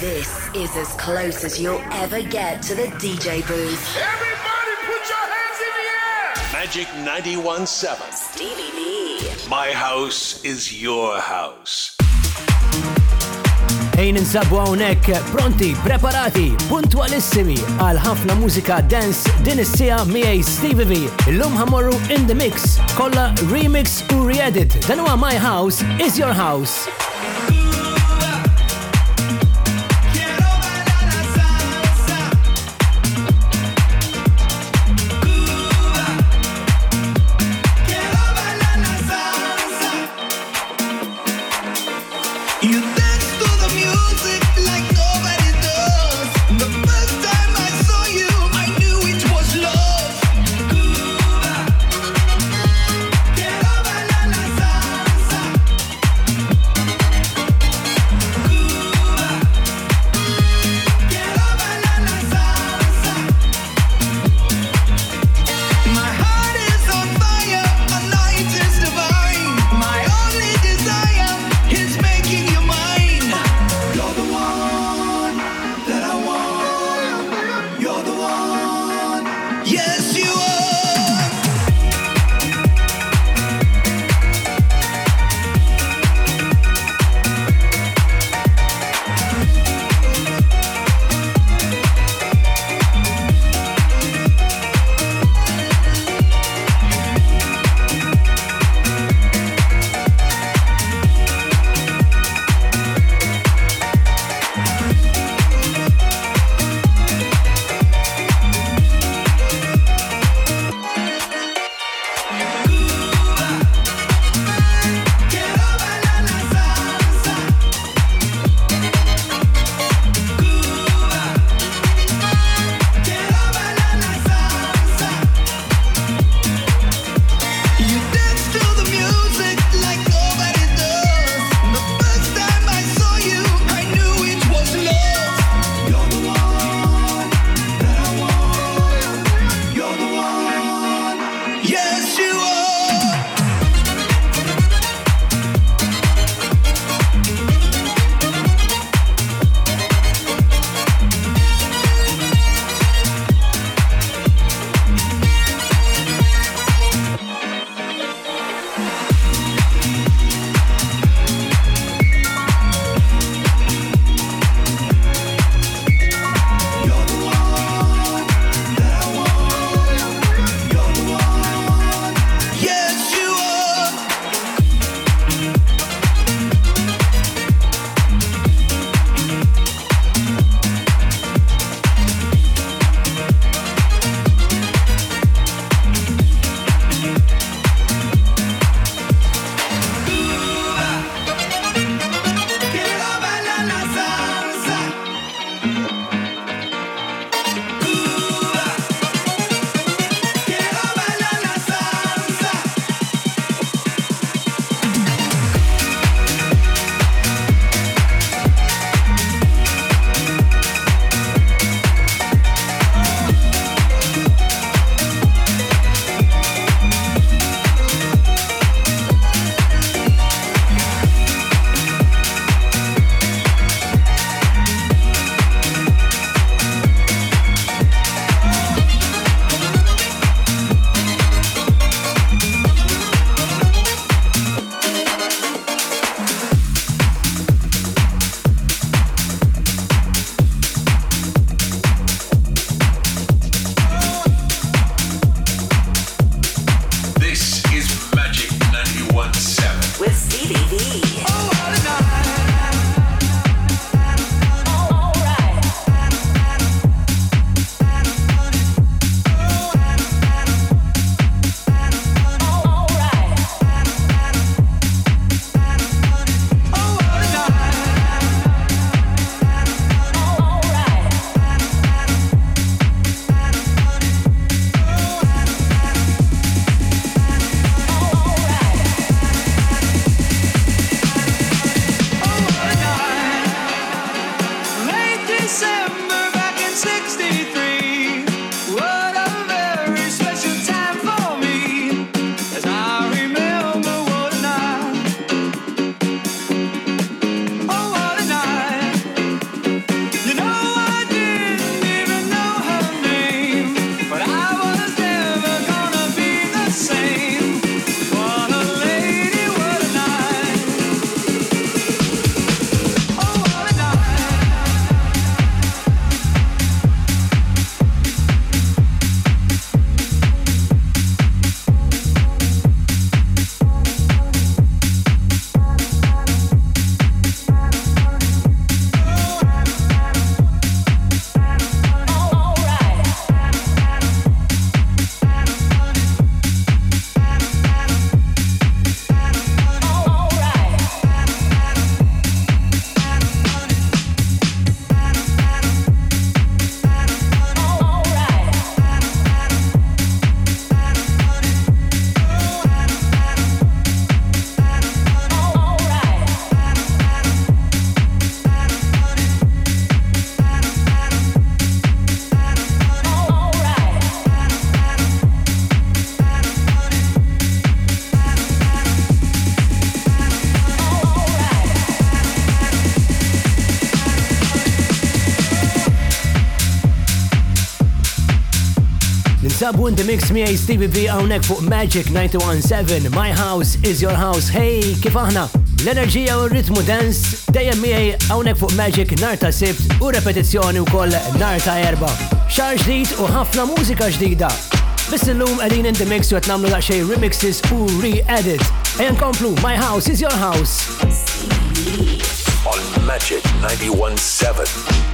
This is as close as you'll ever get to the DJ booth. Everybody put your hands in the air! Magic 91.7. Stevie B. My house is your house. Ejn insabbu hawnhekk pronti, preparati, puntualissimi għal ħafna mużika dance din is-sija miegħi Stevie V. Illum ħamorru in the mix, kollha remix u re-edit. Dan huwa My House is Your House. the Mix me a Stevie V hawnhekk fuq Magic 917 My House is Your House. Hey, kif aħna? L-enerġija u r-ritmu dance dejjem miej hawnhekk fuq Magic narta sibt u repetizzjoni wkoll narta erba. Xar ġdid u ħafna mużika ġdida. Biss illum qegħdin in the mix u qed nagħmlu daqsxejn remixes u re-edit. Ejja nkomplu My House is Your House. On Magic 917.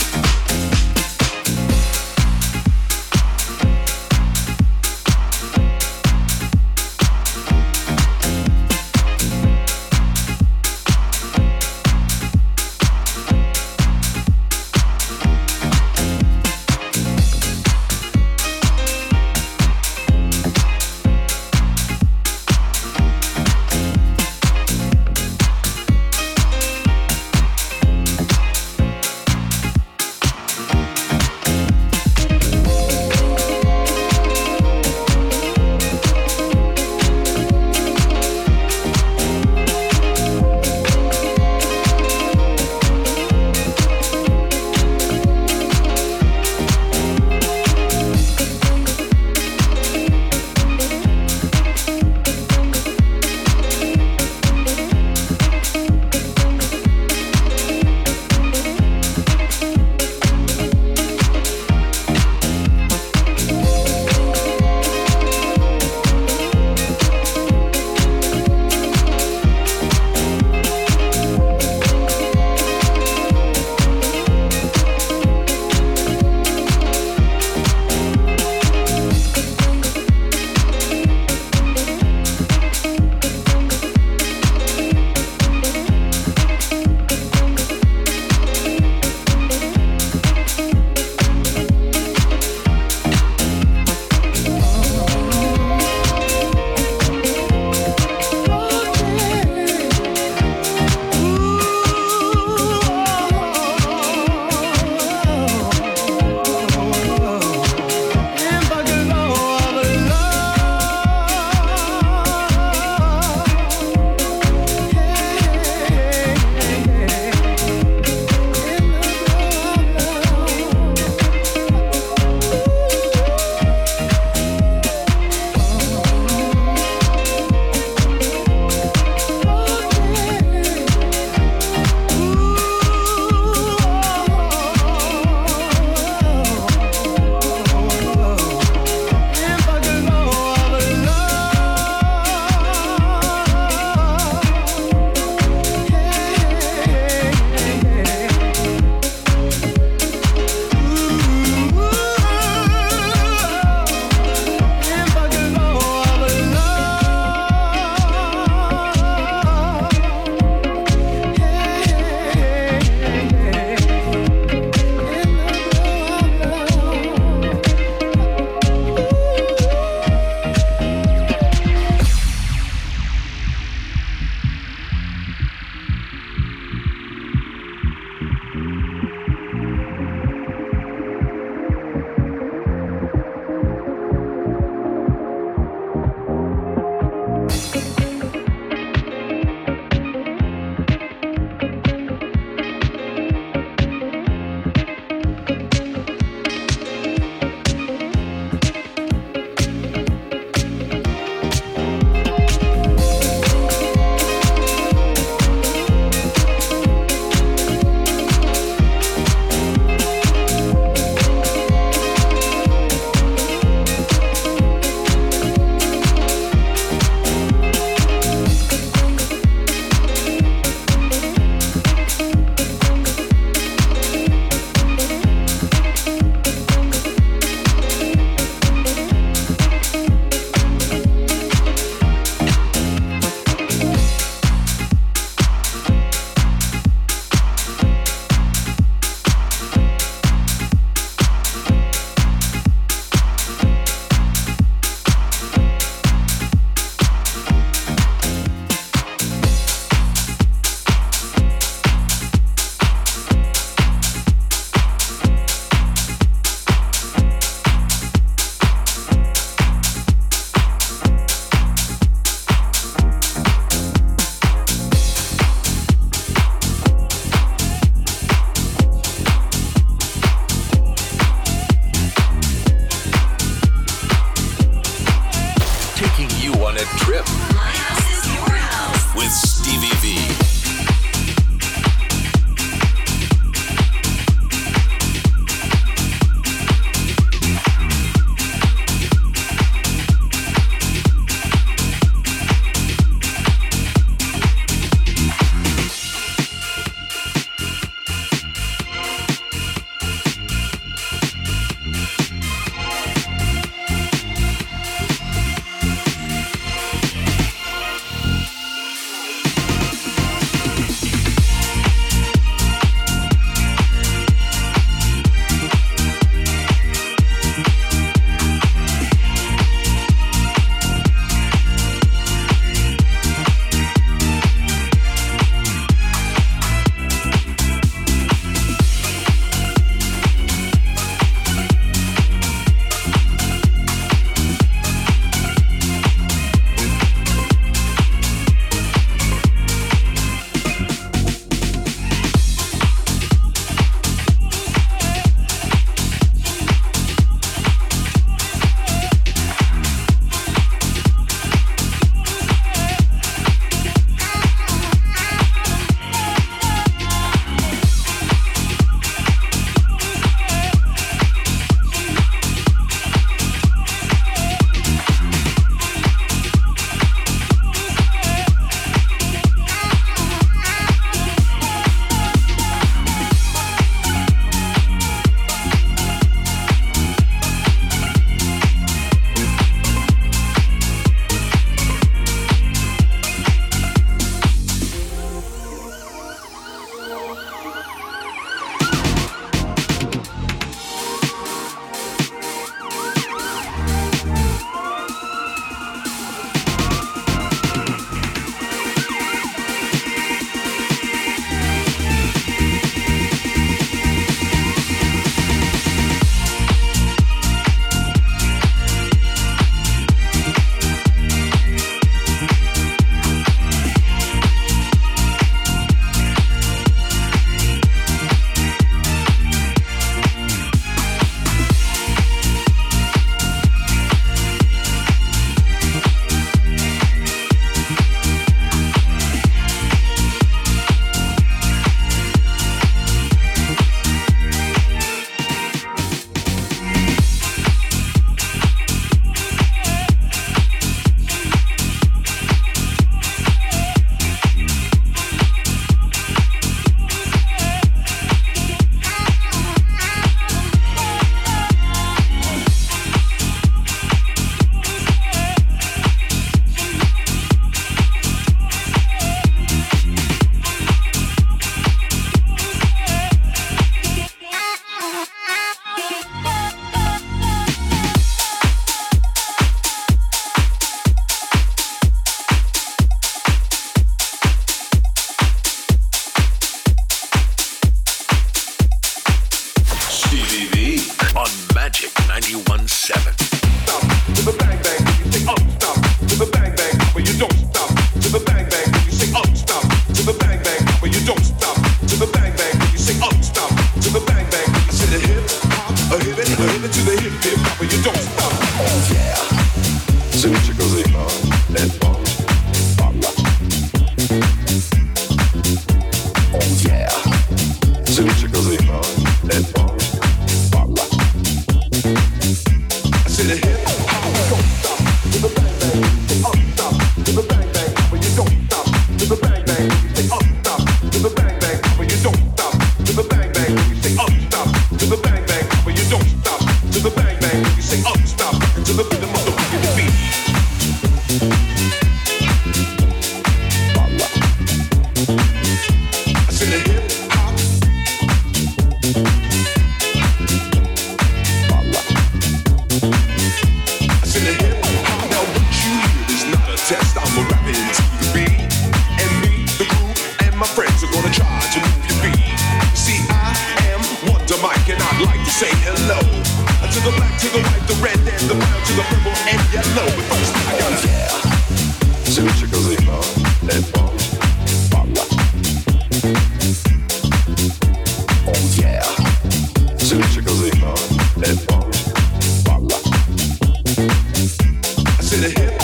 the hip.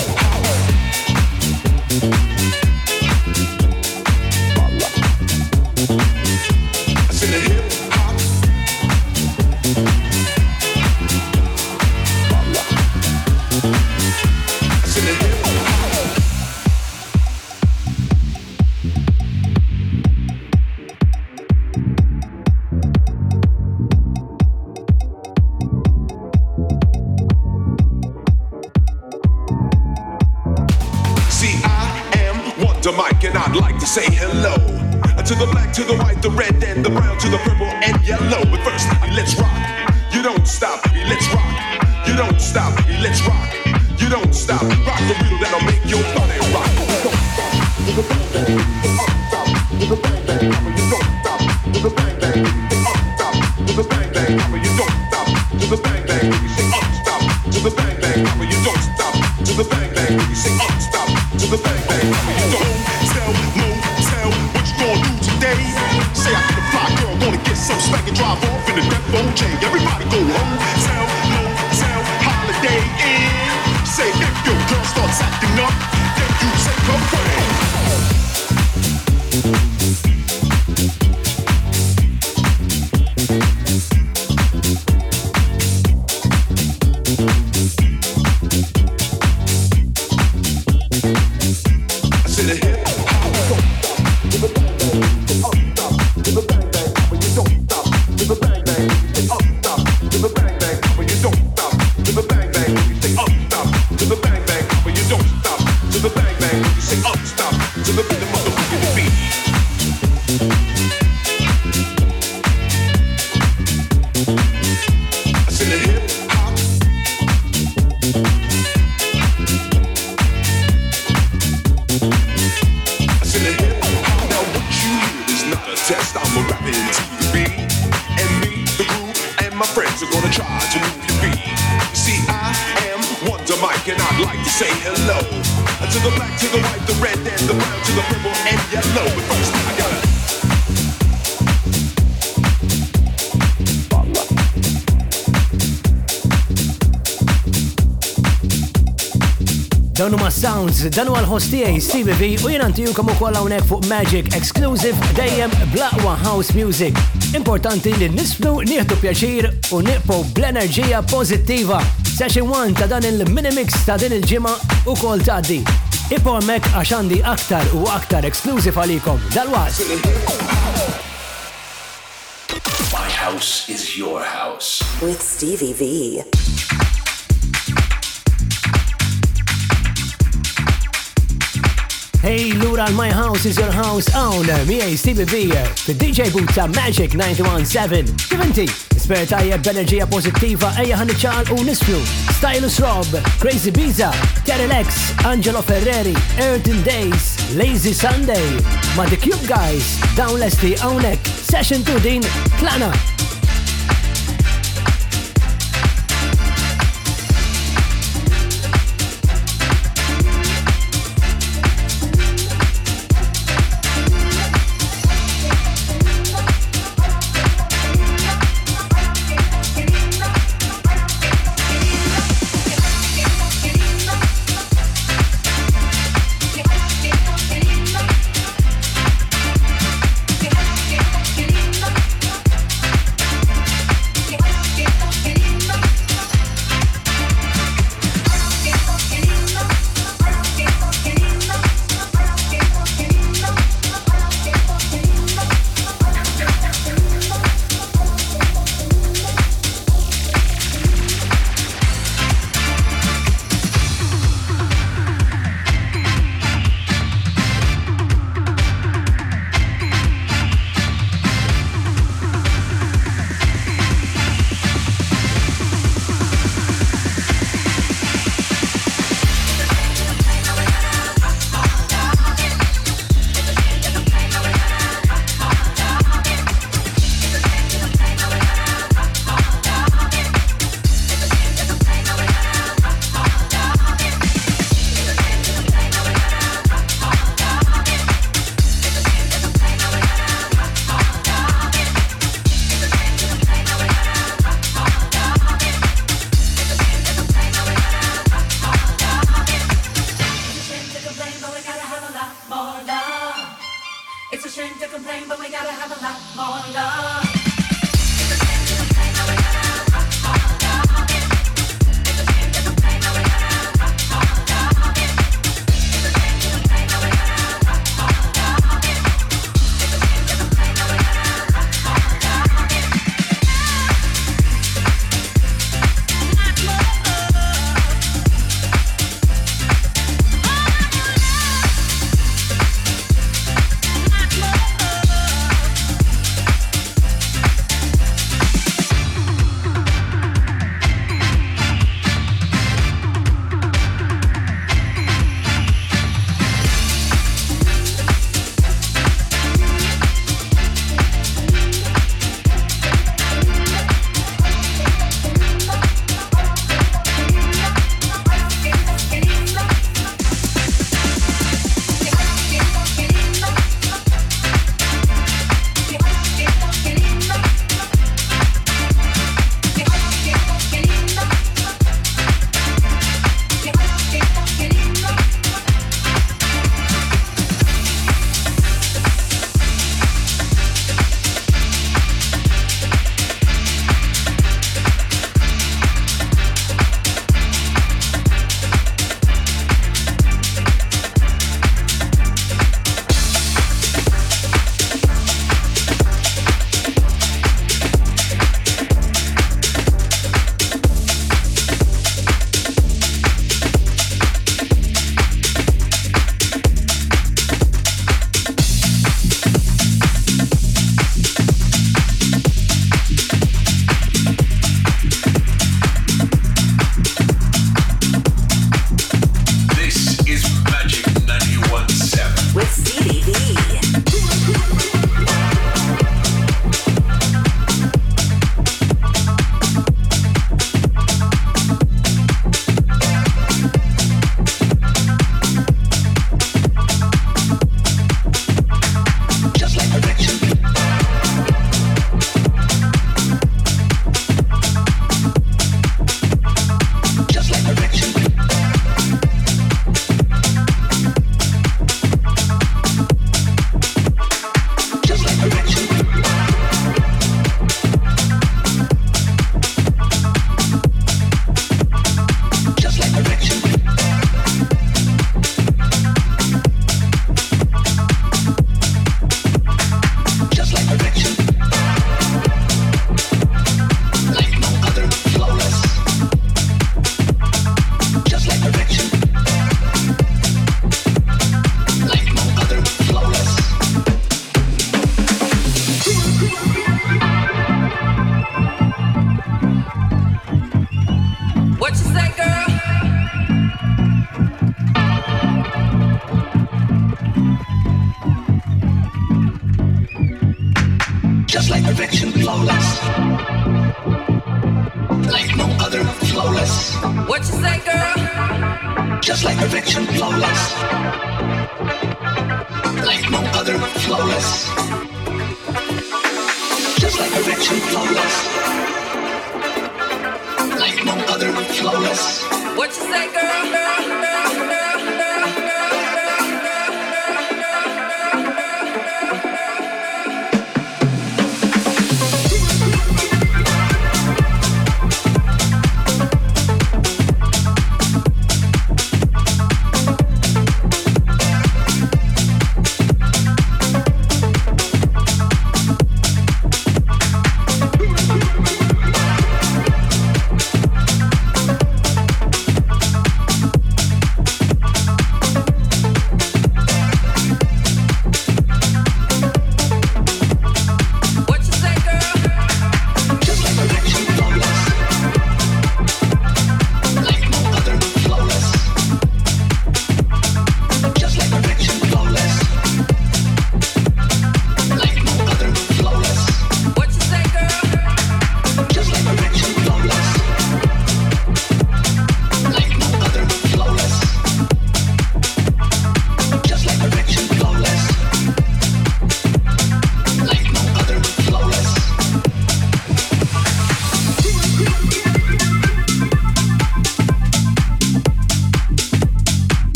with the Records, dan huwa l-host tiegħi Stevie B u jien antijukom ukoll unek fuq Magic Exclusive dejjem blaqwa house music. Importanti li nisfnu nieħdu pjaċir u niqbu bl-enerġija pożittiva. Session 1 ta' dan il-minimix ta' din il-ġimgħa ukoll tgħaddi. Ipo hemmhekk għax għandi aktar u aktar exclusive għalikom dal-waqt. My house is your house. With Stevie V. Hey, lura my house is your house own. Miej Stevie B, The DJ Boots Magic 917. Kivinti, sper tajjeb b'enerġija pozittiva ejja ħan iċċal u Stylus Rob, Crazy Biza, Terrell X, Angelo Ferreri, Earthen Days, Lazy Sunday, ma The Cube Guys, Down Lesti Ownek, Session 2 din, Klana,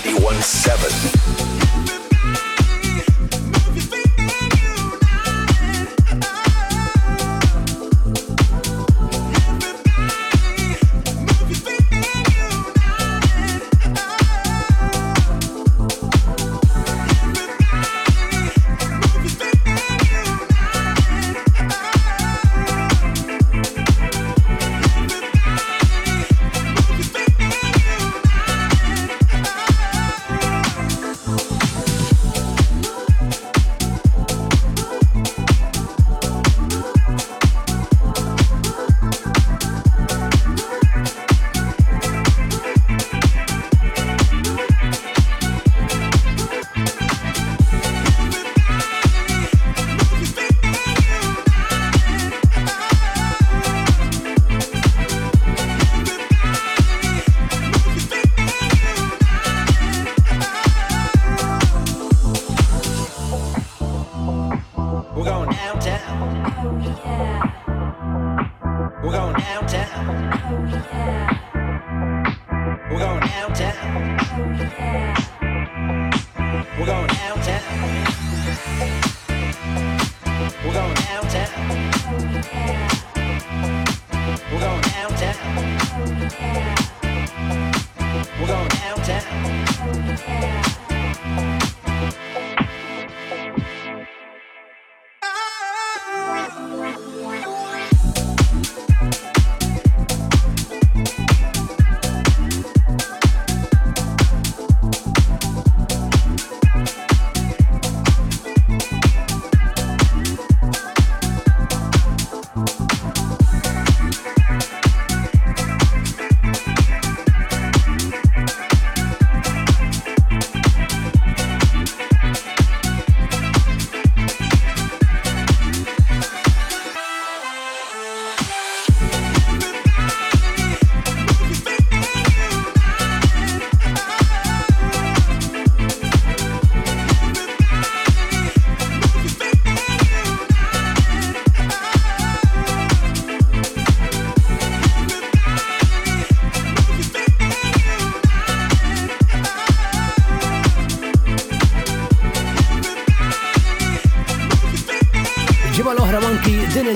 917.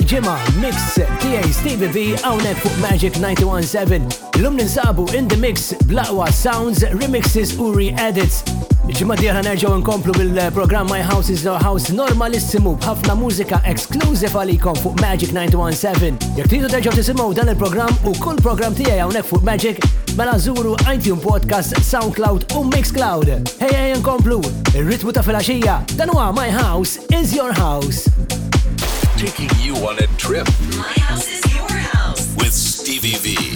ġimma mix TA Stevie V Awnek fuq Magic 917. Illum ninsabu in the mix blaqwa sounds, remixes u re-edits. Ġimma diħra nerġaw nkomplu bil program My House is Your House normalissimu b'ħafna muzika exclusive għalikom fuq Magic 917. jek tridu terġaw tisimaw dan il program u kull program tiegħi għawnek fuq Magic, mela zuru iTunes Podcast, SoundCloud u Mixcloud. Ejja nkomplu, il ritmu ta' filaxija, dan huwa My House is Your House. taking you on a trip. My house is your house. With Stevie V.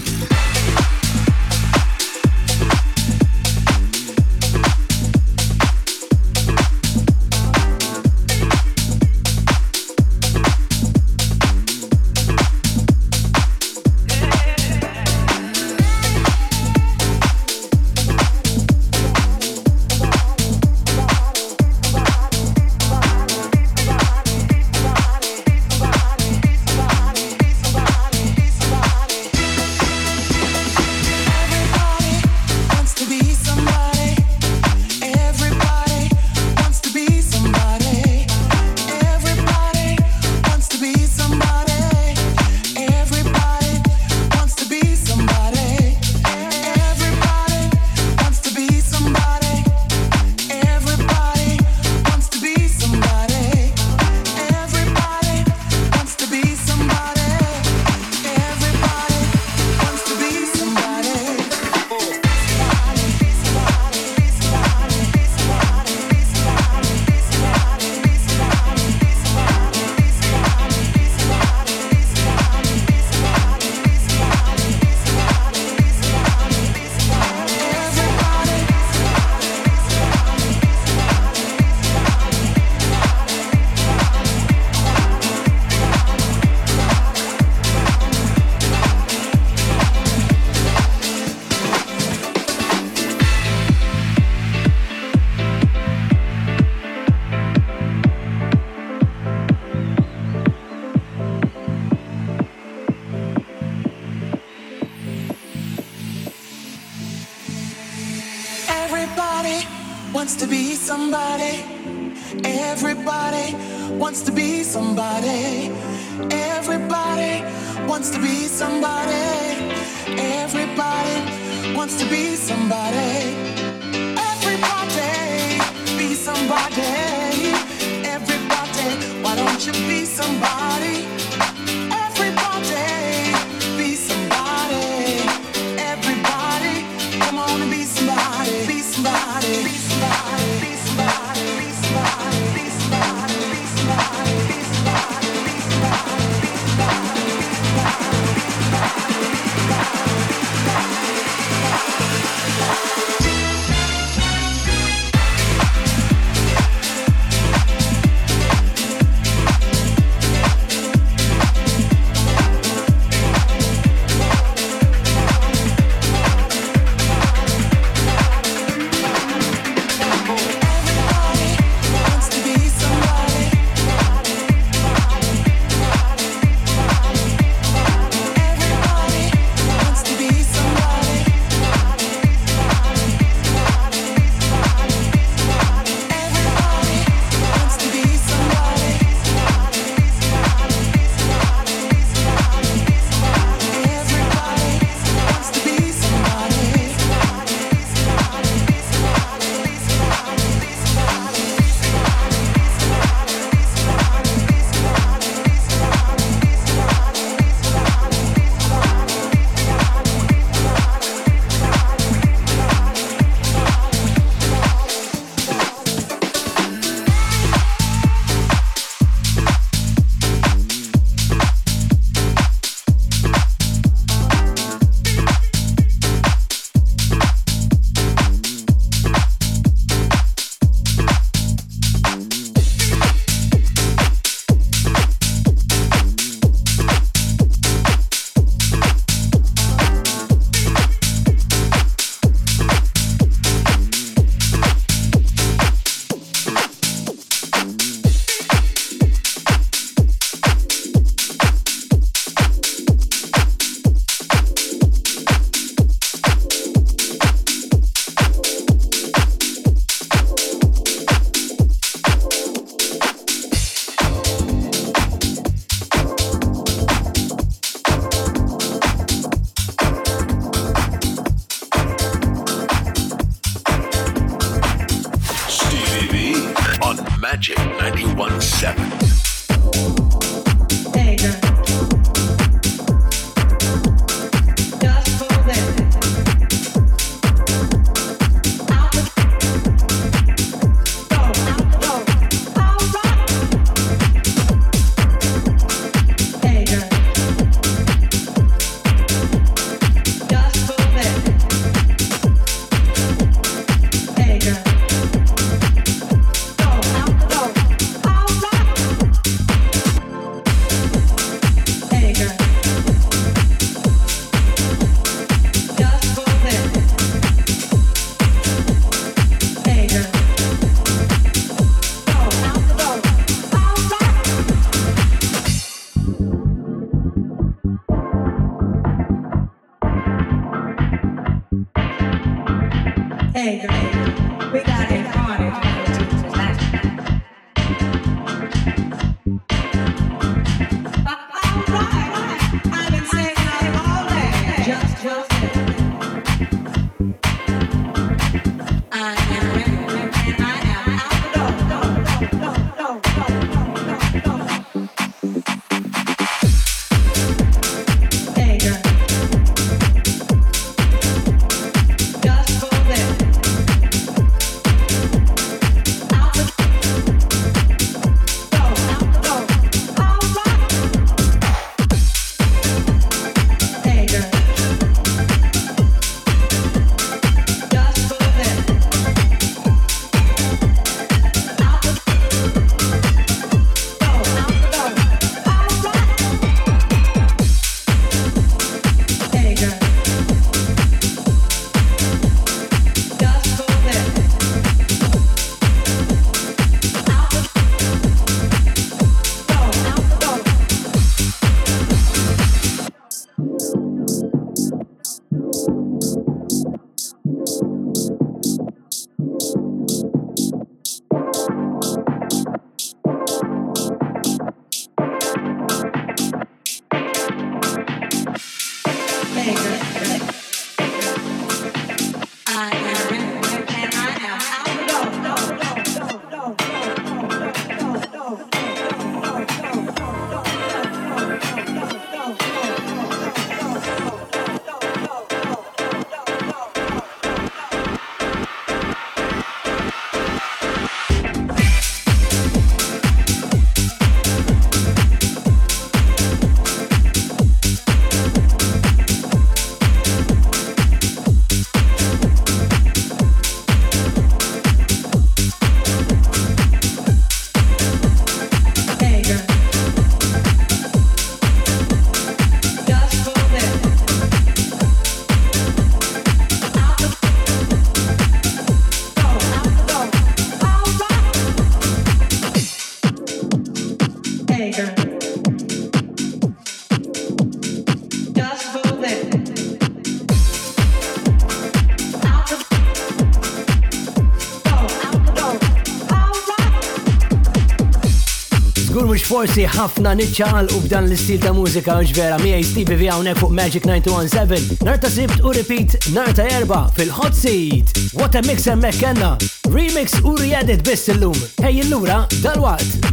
Forsi ħafna nitċaqal u b'dan l-istil ta' mużika u ġvera miegħi Stevie V hawnhekk fuq Magic 917. Narta sibt u repeat narta erba fil-hot seat. What a mix hemmhekk kellna. Remix u riedit biss illum. Ej illura dal-waqt.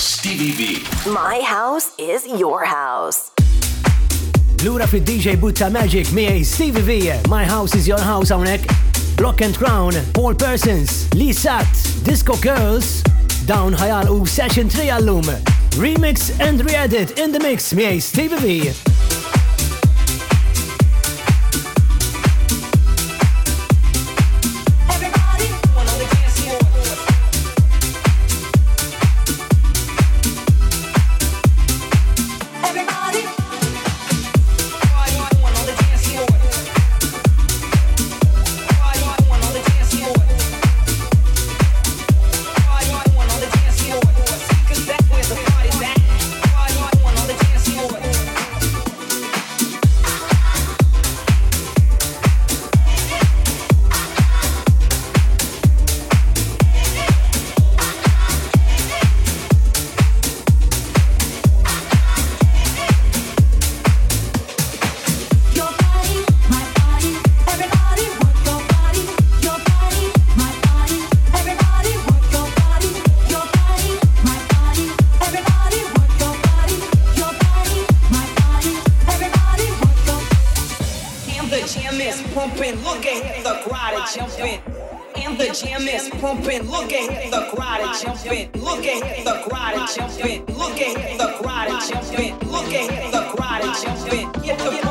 Stevie V. My house is your house. Lura fi DJ Butta Magic miej Stevie V. My house is your house hawnhekk. Block and Crown, Paul Persons, Lee Sat, Disco Girls, Dawn ħajal u session 3 għallum. Remix and re-edit in the mix miej Stevie V. jumping, look at the crowd jumping, look at the crowd jumping, look at the crowd jumping, look at the crowd jumping. Get the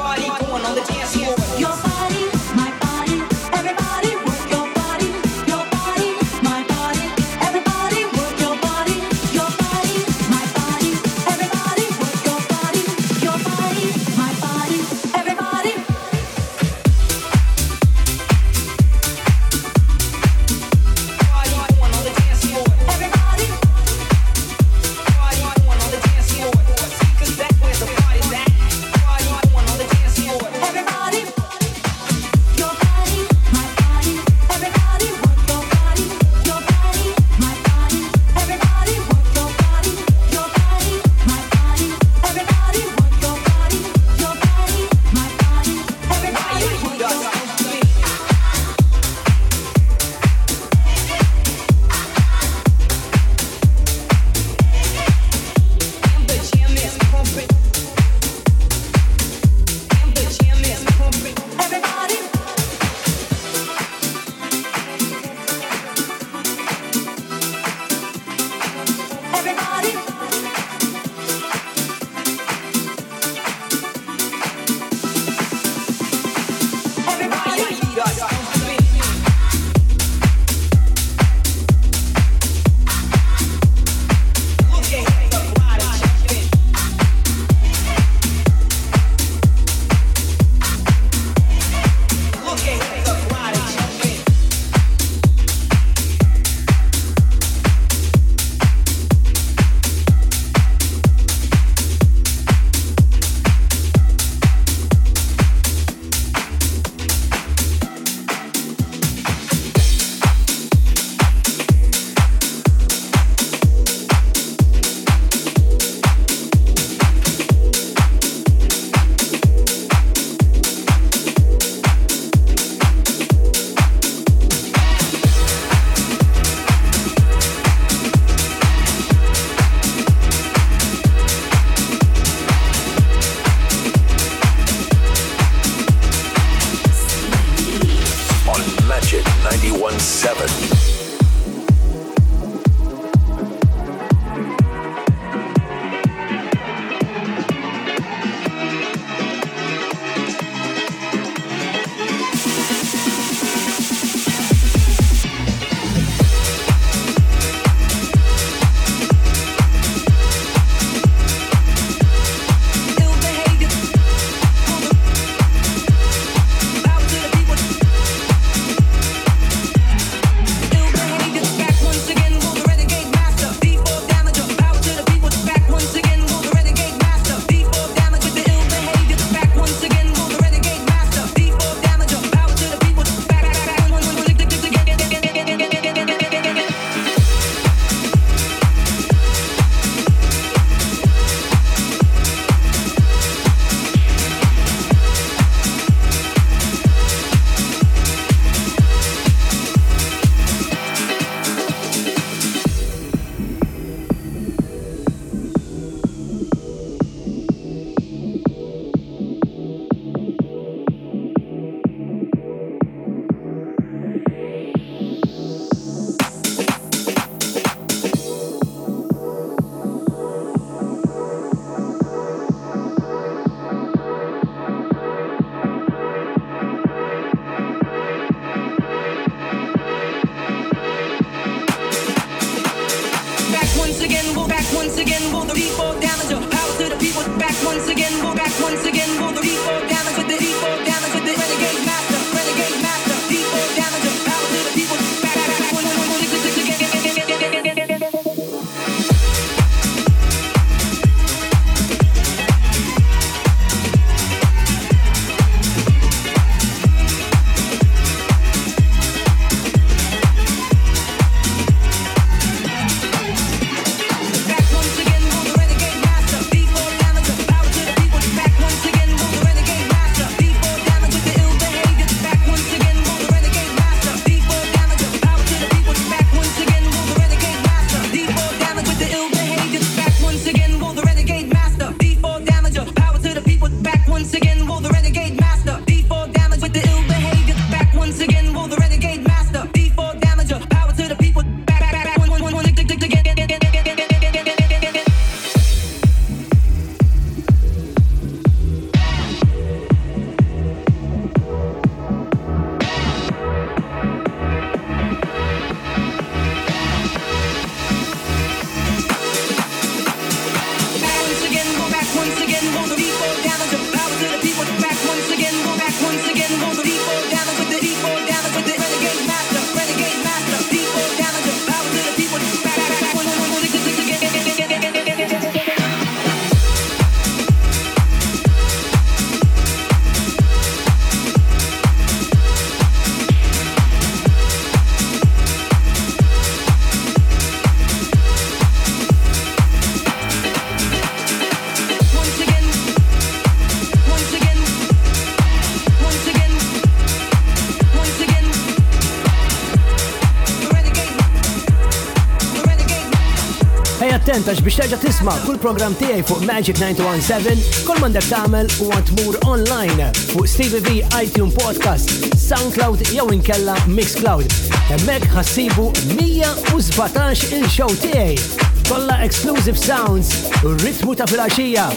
kontent biex terġa' tisma' kull program tiegħi fuq Magic 917 kull mandek tagħmel u għandmur online fuq Stevie V iTunes Podcast, SoundCloud jew inkella Mixcloud. Hemmhekk ħassibu 117 il-show tiegħi kolla exclusive sounds u ritmu ta' filaxija.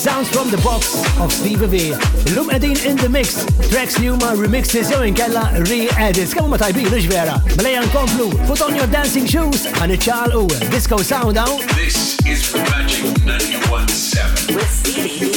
Sounds from the box of Steve V. lum edin in the mix, tracks li huma remixes jew inkella re-edits. Kemm ma tajbin vera. Mlejja mela konflu, put on your dancing shoes, ħaniċċal u disco sound out. Thank you.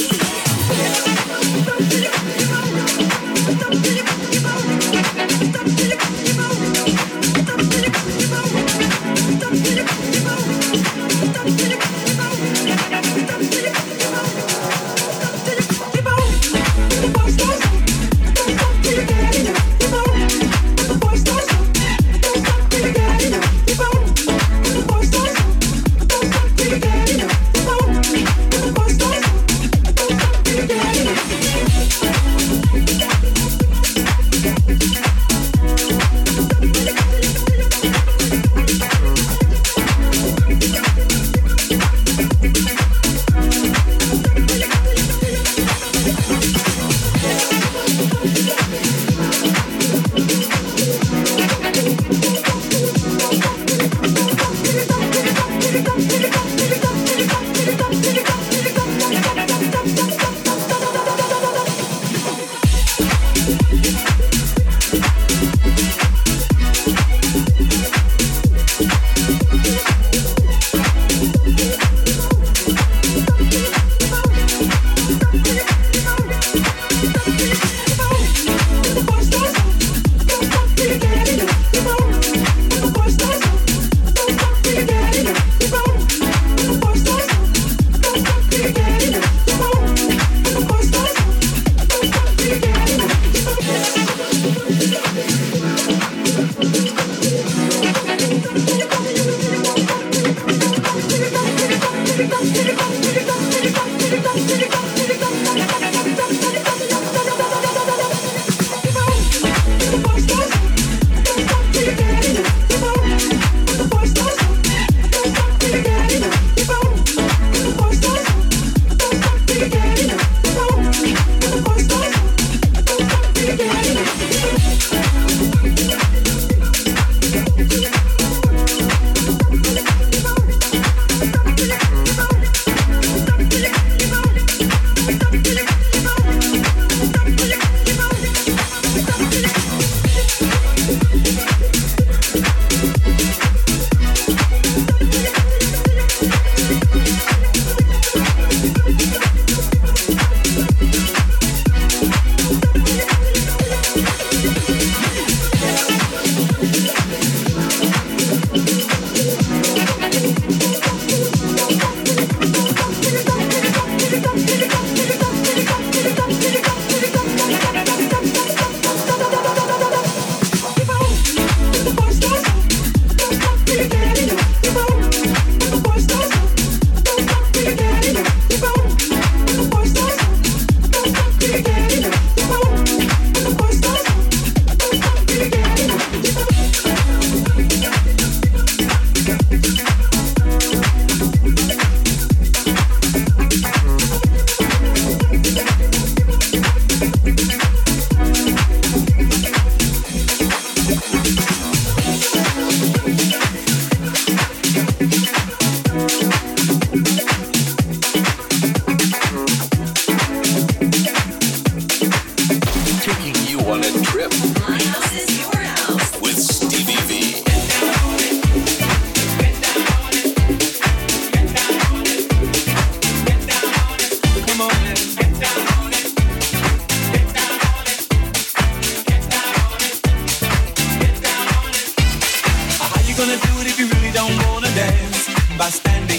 understanding.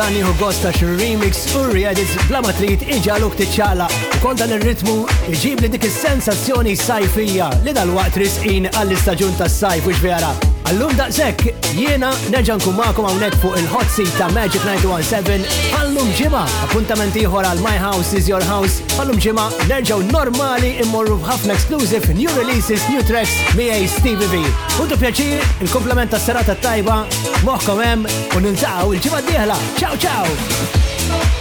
dan jieħu gosta remix u re-edits bla ma trid iġaluk Kont dan ir-ritmu iġib li dik is-sensazzjoni sajfija li dal-waqt risqin għall-istaġun tas-sajf u xvera. Allum daqsek, jiena neġan kumakum għawnek fuq il-hot seat ta' Magic 917 Allum ġima, appuntament iħor għal My House is Your House, Allum ġima nerġaw normali immorru bħafna exclusive new releases, new tracks mija Stevie V. Untu pjaċir, il komplementa s serata tajba, moħkom hemm u nintaqaw il-ġima d'ihla. Ciao ciao!